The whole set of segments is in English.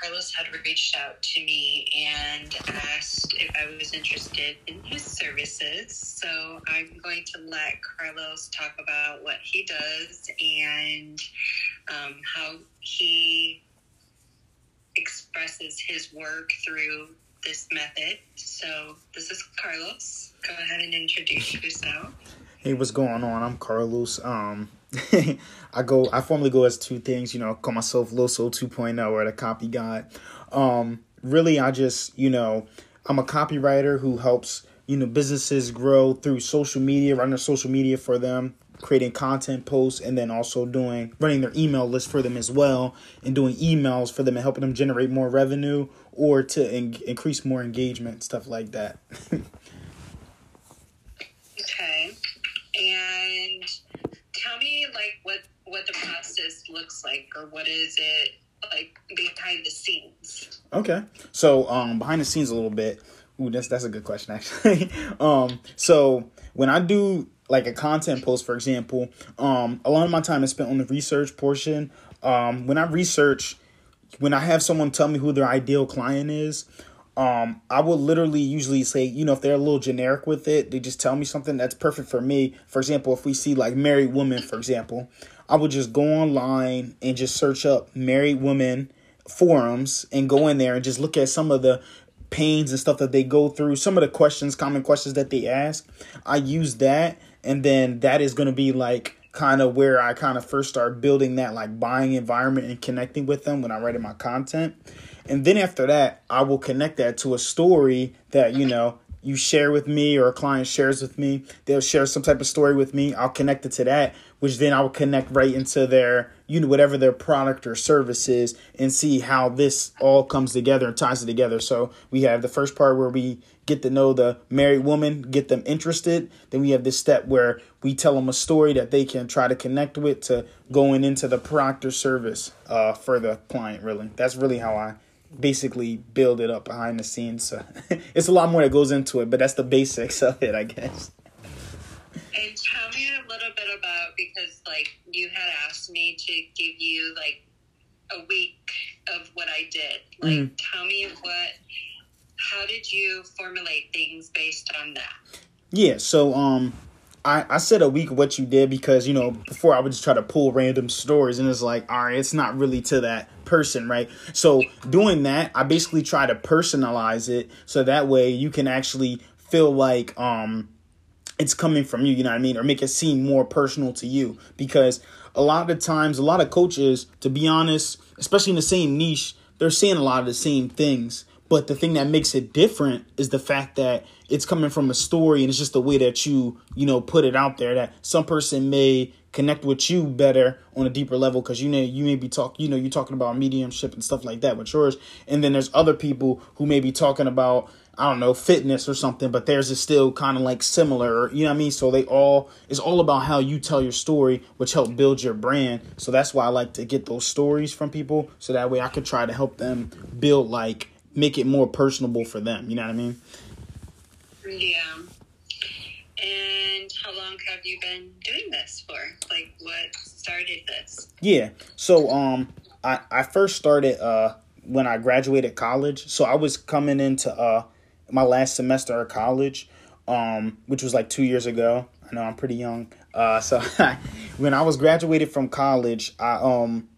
Carlos had reached out to me and asked if I was interested in his services. So I'm going to let Carlos talk about what he does and um, how he expresses his work through this method. So this is Carlos. Go ahead and introduce yourself. Hey, what's going on? I'm Carlos. Um, I go. I formally go as two things. You know, call myself Loso 2.0 or the Copy God. Um, really, I just you know, I'm a copywriter who helps you know businesses grow through social media, running social media for them, creating content posts, and then also doing running their email list for them as well, and doing emails for them and helping them generate more revenue or to in- increase more engagement, stuff like that. okay, and tell me like what what the process looks like or what is it like behind the scenes? Okay. So um behind the scenes a little bit. Ooh, that's that's a good question actually. Um so when i do like a content post for example um a lot of my time is spent on the research portion. Um when i research when i have someone tell me who their ideal client is um, I will literally usually say, you know, if they're a little generic with it, they just tell me something that's perfect for me. For example, if we see like married women, for example, I would just go online and just search up married women forums and go in there and just look at some of the pains and stuff that they go through, some of the questions, common questions that they ask. I use that, and then that is going to be like kind of where I kind of first start building that like buying environment and connecting with them when I write in my content. And then after that, I will connect that to a story that, you know, you share with me or a client shares with me. They'll share some type of story with me. I'll connect it to that, which then I will connect right into their, you know, whatever their product or service is and see how this all comes together and ties it together. So we have the first part where we get to know the married woman, get them interested. Then we have this step where we tell them a story that they can try to connect with to going into the product or service uh, for the client, really. That's really how I basically build it up behind the scenes. So it's a lot more that goes into it, but that's the basics of it, I guess. And tell me a little bit about because like you had asked me to give you like a week of what I did. Like mm. tell me what how did you formulate things based on that? Yeah, so um I, I said a week of what you did because you know before I would just try to pull random stories and it's like all right it's not really to that person right? So doing that I basically try to personalize it so that way you can actually feel like um it's coming from you you know what I mean? Or make it seem more personal to you. Because a lot of times a lot of coaches to be honest especially in the same niche they're saying a lot of the same things. But the thing that makes it different is the fact that it's coming from a story and it's just the way that you, you know, put it out there that some person may connect with you better on a deeper level because you know you may be talk you know you're talking about mediumship and stuff like that with yours and then there's other people who may be talking about I don't know fitness or something but theirs is still kind of like similar you know what I mean so they all it's all about how you tell your story which help build your brand so that's why I like to get those stories from people so that way I could try to help them build like make it more personable for them. You know what I mean? Yeah. And how long have you been doing this for? Like, what started this? Yeah. So, um, I I first started uh when I graduated college. So I was coming into uh my last semester of college, um, which was like two years ago. I know I'm pretty young. Uh, so when I was graduated from college, I um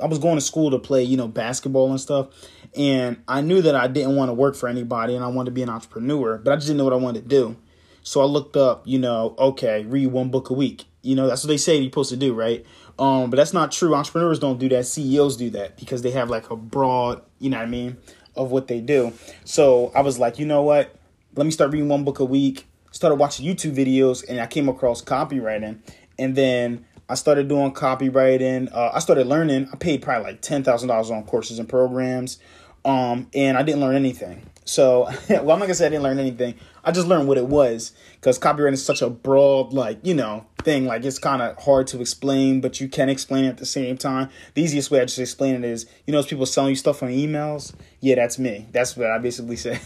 I was going to school to play, you know, basketball and stuff. And I knew that I didn't want to work for anybody and I wanted to be an entrepreneur, but I just didn't know what I wanted to do. So I looked up, you know, okay, read one book a week. You know, that's what they say you're supposed to do, right? Um, but that's not true. Entrepreneurs don't do that. CEOs do that because they have like a broad, you know what I mean, of what they do. So I was like, you know what? Let me start reading one book a week. Started watching YouTube videos and I came across copywriting. And then I started doing copywriting. Uh, I started learning. I paid probably like ten thousand dollars on courses and programs, um, and I didn't learn anything. So, well, I'm not gonna say I didn't learn anything. I just learned what it was because copyright is such a broad, like you know, thing. Like it's kind of hard to explain, but you can explain it at the same time. The easiest way I just explain it is, you know, people selling you stuff on emails. Yeah, that's me. That's what I basically say.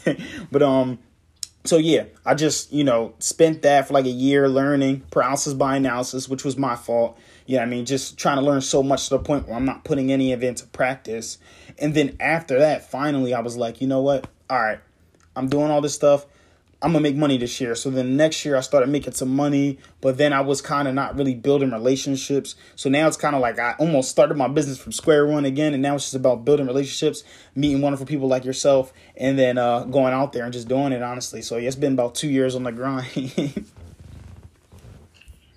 but um, so yeah, I just, you know, spent that for like a year learning paralysis by analysis, which was my fault. You know I mean? Just trying to learn so much to the point where I'm not putting any of it into practice. And then after that, finally, I was like, you know what? All right, I'm doing all this stuff. I'm gonna make money this year. So then next year I started making some money, but then I was kind of not really building relationships. So now it's kind of like I almost started my business from square one again, and now it's just about building relationships, meeting wonderful people like yourself, and then uh, going out there and just doing it honestly. So yeah, it's been about two years on the grind.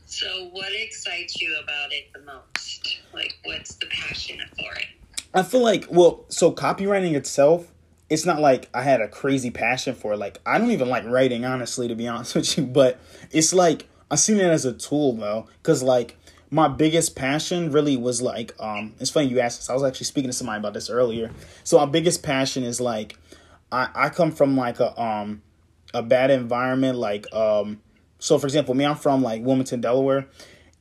so what excites you about it the most? Like, what's the passion for it? I feel like well, so copywriting itself it's not like I had a crazy passion for it. Like I don't even like writing, honestly, to be honest with you. But it's like I seen it as a tool though, because like my biggest passion really was like um it's funny you asked this. I was actually speaking to somebody about this earlier. So my biggest passion is like I I come from like a um a bad environment like um so for example me I'm from like Wilmington Delaware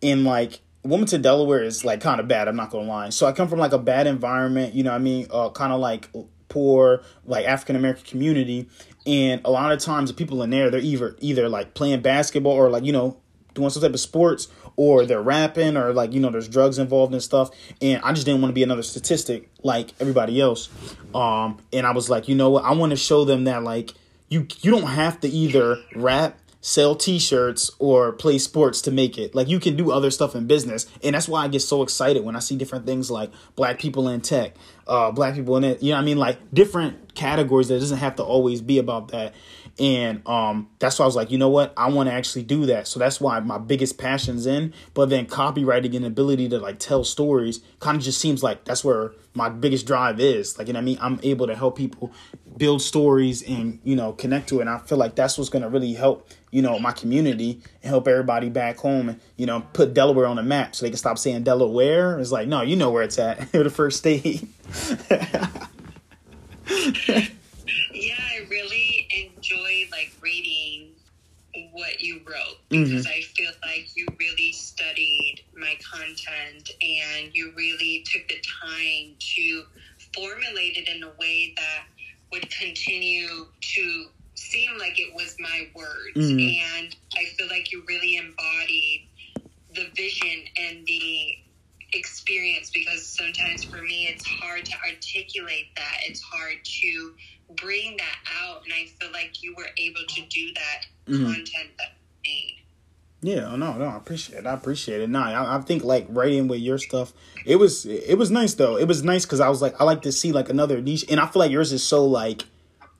in like Wilmington Delaware is like kind of bad I'm not gonna lie so I come from like a bad environment you know I mean uh kind of like poor like African American community, and a lot of times the people in there they're either either like playing basketball or like you know doing some type of sports or they're rapping or like you know there's drugs involved and stuff. And i just didn't want to be another statistic like everybody else. Um and i was like you know what? I want to show them that like you you don't have to either rap sell t-shirts or play sports to make it. Like you can do other stuff in business. And that's why i get so excited when i see different things like black people in tech uh black people in it. You know i mean? Like different categories that doesn't have to always be about that and um that's why i was like you know what? I want to actually do that. So that's why my biggest passion's in. But then copywriting and ability to like tell stories kind of just seems like that's where my biggest drive is. Like you know i mean? I'm able to help people build stories and you know connect to it. And i feel like that's what's going to really help you know my community and help everybody back home and you know put delaware on the map so they can stop saying delaware. It's like no you know where it's at. The first state yeah i really enjoy like reading what you wrote because mm-hmm. I feel like you really studied my content and you really took the time to formulate it in a way that would continue to seem like it was my words. Mm-hmm. And I feel like you really embodied the vision and the experience because sometimes for me it's hard to articulate that. It's hard to bring that out. And I feel like you were able to do that mm-hmm. content that made. Yeah, no, no, I appreciate it. I appreciate it. No, I, I think like writing with your stuff, it was it was nice though. It was nice because I was like, I like to see like another niche, and I feel like yours is so like,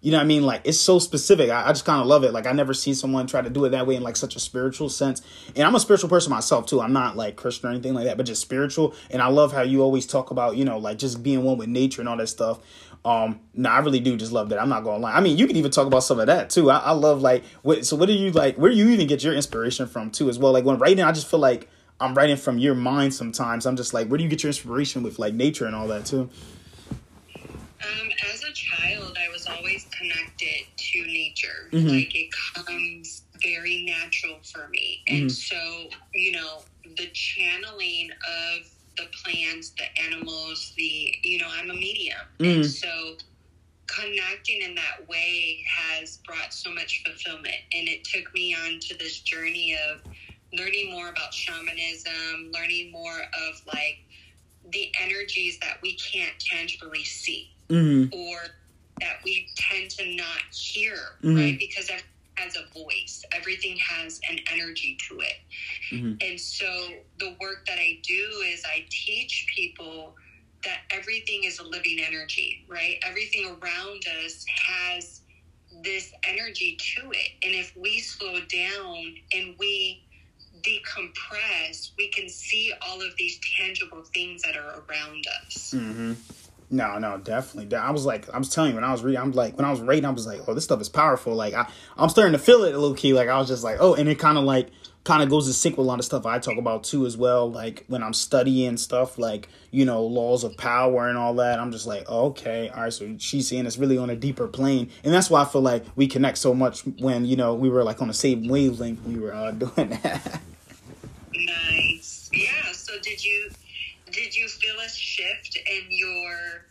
you know what I mean? Like it's so specific. I, I just kind of love it. Like I never see someone try to do it that way in like such a spiritual sense. And I'm a spiritual person myself too. I'm not like Christian or anything like that, but just spiritual. And I love how you always talk about you know like just being one with nature and all that stuff. Um, no, I really do just love that. I'm not gonna lie. I mean, you can even talk about some of that too. I, I love like what. So, what do you like? Where do you even get your inspiration from too, as well? Like when writing, I just feel like I'm writing from your mind. Sometimes I'm just like, where do you get your inspiration with like nature and all that too? Um, as a child, I was always connected to nature. Mm-hmm. Like it comes very natural for me, and mm-hmm. so you know the channeling of the plants, the animals, the you know, I'm a medium. Mm. And so connecting in that way has brought so much fulfillment. And it took me on to this journey of learning more about shamanism, learning more of like the energies that we can't tangibly see mm-hmm. or that we tend to not hear, mm-hmm. right? Because everything has a voice. Everything has an energy to it. Mm-hmm. And so the work that I do is I teach people that everything is a living energy, right? Everything around us has this energy to it. And if we slow down and we decompress, we can see all of these tangible things that are around us. Mm-hmm. No, no, definitely. I was like, I was telling you when I was reading, I'm like, when I was reading, I was like, oh, this stuff is powerful. Like, I, I'm starting to feel it a little key. Like, I was just like, oh, and it kind of like, kind of goes to sync with a lot of stuff I talk about too as well. Like when I'm studying stuff like, you know, laws of power and all that, I'm just like, oh, okay, all right, so she's seeing it's really on a deeper plane. And that's why I feel like we connect so much when, you know, we were like on the same wavelength we were uh, doing that. Nice. Yeah. So did you did you feel a shift in your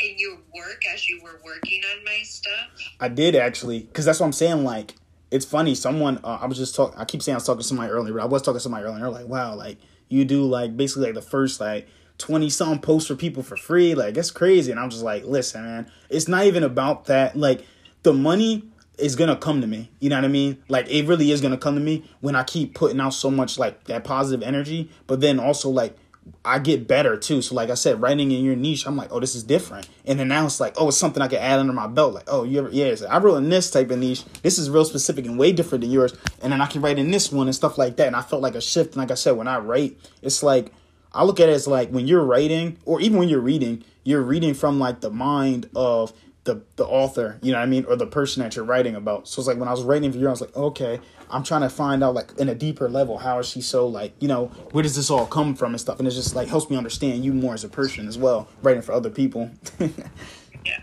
in your work as you were working on my stuff? I did actually, because that's what I'm saying. Like, it's funny. Someone uh, I was just talking. I keep saying I was talking to somebody earlier, but I was talking to somebody earlier. Like, wow, like you do like basically like the first like 20 some posts for people for free. Like, that's crazy. And I'm just like, listen, man, it's not even about that. Like, the money is gonna come to me. You know what I mean? Like it really is gonna come to me when I keep putting out so much like that positive energy, but then also like I get better too. So like I said, writing in your niche, I'm like, oh, this is different. And then now it's like, oh, it's something I can add under my belt. Like, oh, you ever, yeah, I wrote in this type of niche. This is real specific and way different than yours. And then I can write in this one and stuff like that. And I felt like a shift. And like I said, when I write, it's like I look at it as like when you're writing, or even when you're reading, you're reading from like the mind of the the author, you know what I mean, or the person that you're writing about. So it's like when I was writing for you, I was like, okay, I'm trying to find out like in a deeper level how is she so like you know where does this all come from and stuff, and it just like helps me understand you more as a person as well, writing for other people. yeah,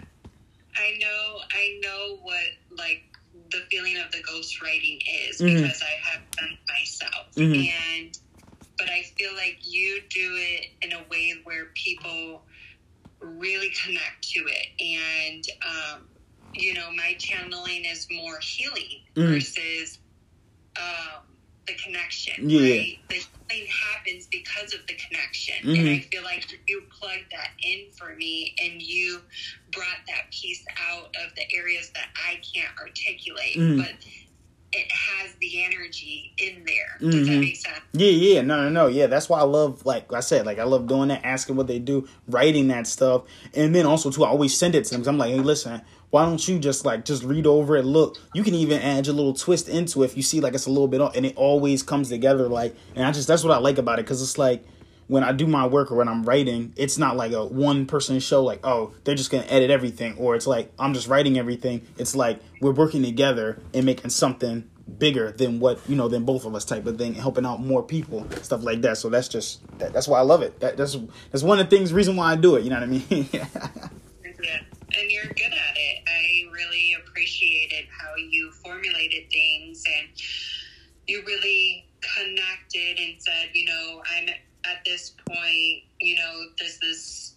I know, I know what like the feeling of the ghost writing is mm-hmm. because I have done myself, mm-hmm. and but I feel like you do it in a way where people really connect to it and um, you know my channeling is more healing mm. versus um, the connection yeah. right the healing happens because of the connection mm-hmm. and i feel like you plugged that in for me and you brought that piece out of the areas that i can't articulate mm. but it has the energy in there. Does mm-hmm. that make sense? Yeah, yeah, no, no, no, yeah. That's why I love, like I said, like I love doing that, asking what they do, writing that stuff, and then also too, I always send it to them. i I'm like, hey, listen, why don't you just like just read over it? Look, you can even add your little twist into it if you see like it's a little bit off, and it always comes together. Like, and I just that's what I like about it because it's like when I do my work or when I'm writing, it's not like a one person show, like, oh, they're just going to edit everything. Or it's like, I'm just writing everything. It's like we're working together and making something bigger than what, you know, than both of us type of thing, helping out more people, stuff like that. So that's just, that, that's why I love it. That, that's, that's one of the things, reason why I do it. You know what I mean? yeah. And you're good at it. I really appreciated how you formulated things and you really connected and said, you know, I'm at this point, you know, this is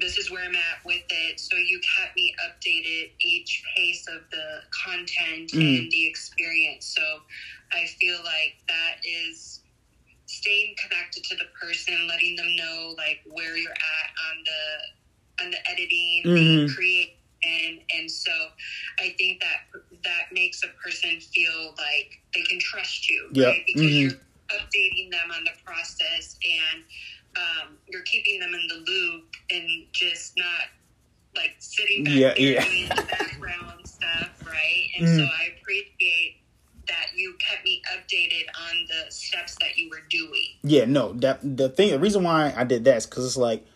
this is where I'm at with it. So you kept me updated each pace of the content mm. and the experience. So I feel like that is staying connected to the person, letting them know like where you're at on the on the editing, mm-hmm. the create and and so I think that that makes a person feel like they can trust you, yep. right? Because mm-hmm. you're updating them on the process and um, you're keeping them in the loop and just not like sitting back yeah, yeah. doing the background stuff, right? And mm. so I appreciate that you kept me updated on the steps that you were doing. Yeah, no, that the thing, the reason why I did that is because it's like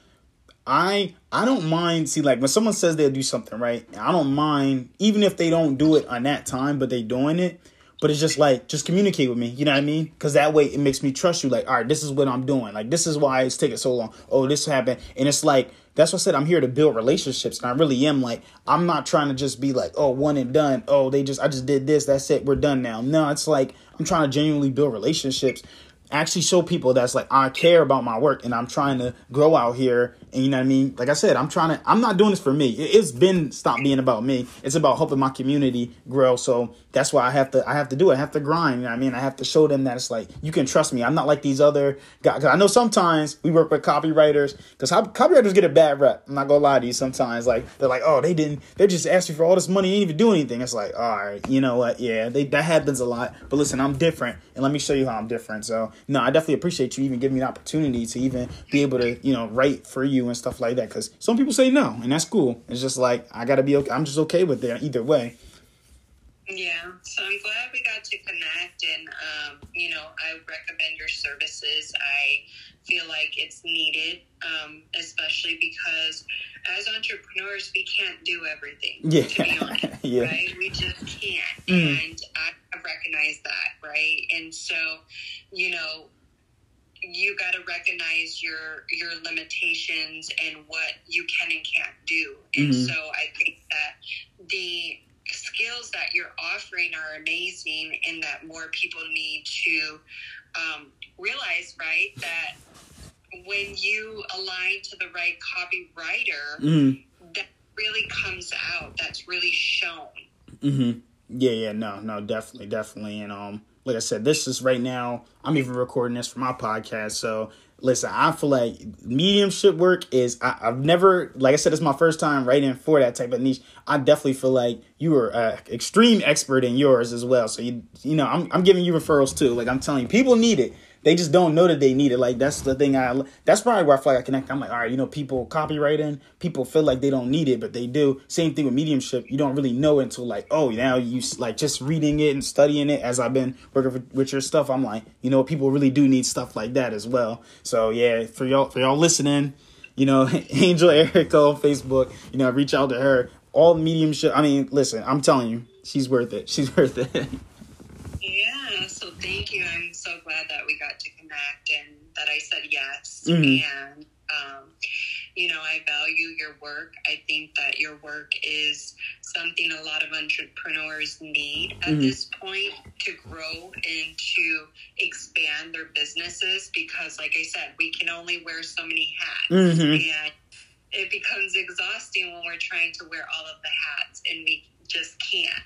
I I don't mind. See, like when someone says they'll do something, right? I don't mind even if they don't do it on that time, but they doing it. But it's just like, just communicate with me. You know what I mean? Because that way it makes me trust you. Like, all right, this is what I'm doing. Like, this is why it's taking so long. Oh, this happened. And it's like, that's what I said. I'm here to build relationships. And I really am like, I'm not trying to just be like, oh, one and done. Oh, they just, I just did this. That's it. We're done now. No, it's like, I'm trying to genuinely build relationships actually show people that's like I care about my work and I'm trying to grow out here and you know what I mean? Like I said I'm trying to I'm not doing this for me. It's been stopped being about me. It's about helping my community grow. So that's why I have to I have to do it. I have to grind. You know what I mean? I have to show them that it's like you can trust me. I'm not like these other guys. Cause I know sometimes we work with copywriters. Because copywriters get a bad rep. I'm not gonna lie to you sometimes. Like they're like oh they didn't they just asked me for all this money. And didn't even do anything. It's like all right you know what? Yeah they, that happens a lot. But listen I'm different. And let me show you how I'm different. So no, I definitely appreciate you even giving me the opportunity to even be able to, you know, write for you and stuff like that. Because some people say no, and that's cool. It's just like I gotta be okay. I'm just okay with it either way. Yeah, so I'm glad we got to connect, and um, you know, I recommend your services. I feel like it's needed, um, especially because as entrepreneurs, we can't do everything. Yeah, to be honest, yeah. right? We just can't, mm. and I recognize that, right? And so, you know, you got to recognize your your limitations and what you can and can't do. And mm-hmm. so I think that the skills that you're offering are amazing and that more people need to um, realize, right, that when you align to the right copywriter, Mm-hmm. that really comes out. That's really shown. Mm-hmm. Yeah, yeah, no, no, definitely, definitely. And um, like I said, this is right now. I'm even recording this for my podcast. So listen, I feel like mediumship work is. I, I've never, like I said, it's my first time writing for that type of niche. I definitely feel like you are an extreme expert in yours as well. So you, you know, I'm I'm giving you referrals too. Like I'm telling you, people need it they just don't know that they need it. Like that's the thing. I that's probably where I feel like I connect. I'm like, all right, you know, people copywriting, people feel like they don't need it, but they do. Same thing with mediumship. You don't really know until like, oh, now you like just reading it and studying it. As I've been working with your stuff, I'm like, you know, people really do need stuff like that as well. So yeah, for y'all for y'all listening, you know, Angel Erica on Facebook, you know, reach out to her. All mediumship. I mean, listen, I'm telling you, she's worth it. She's worth it. Thank you. I'm so glad that we got to connect and that I said yes. Mhm. And, um, you know, I value your work. I think that your work is something a lot of entrepreneurs need at Mhm. this point to grow and to expand their businesses because, like I said, we can only wear so many hats. Mhm. And it becomes exhausting when we're trying to wear all of the hats and we just can't.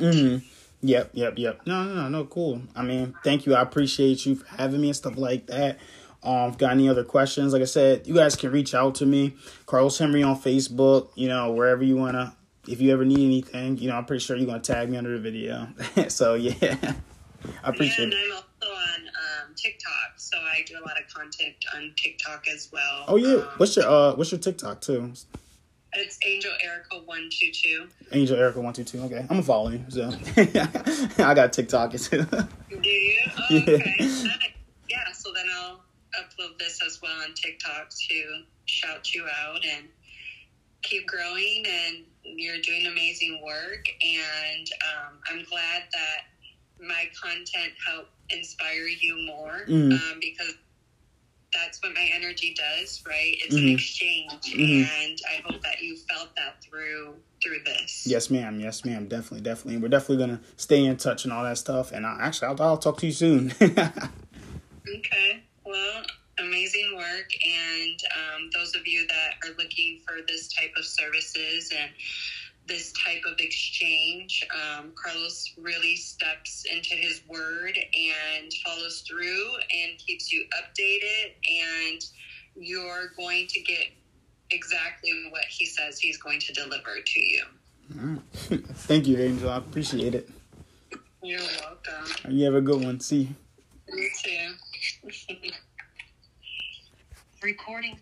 Yep, yep, yep. No, no, no, no, cool. I mean, thank you. I appreciate you for having me and stuff like that. Um, got any other questions, like I said, you guys can reach out to me, Carlos Henry on Facebook. You know, wherever you wanna. If you ever need anything, you know, I'm pretty sure you're gonna tag me under the video. so yeah, I Yeah, appreciate and it. I'm also on um, TikTok, so I do a lot of content on TikTok as well. Oh yeah, Um, what's your uh, what's your TikTok too? It's Angel Erica one two two. Angel Erica one two two. Okay, I'm gonna follow you. So I got TikTok. Do you? Oh, Yeah. okay. Nice. Yeah. So then I'll upload this as well on TikTok to shout you out and keep growing. And you're doing amazing work. And um, I'm glad that my content helped inspire you more Mhm. um, because that's what my energy does, right? It's an Mhm. exchange, Mhm. and I hope that you felt that through through this. Yes, ma'am. Yes, ma'am. Definitely, definitely. We're definitely gonna stay in touch and all that stuff. And I'll, actually, I'll, I'll talk to you soon. Okay. Well, amazing work. And um, those of you that are looking for this type of services and this type of exchange, um, Carlos really steps into his word and follows through and keeps you updated. And you're going to get exactly what he says he's going to deliver to you. All right. Thank you, Angel. I appreciate it. You're welcome. You have a good one. See you. You too. Recording.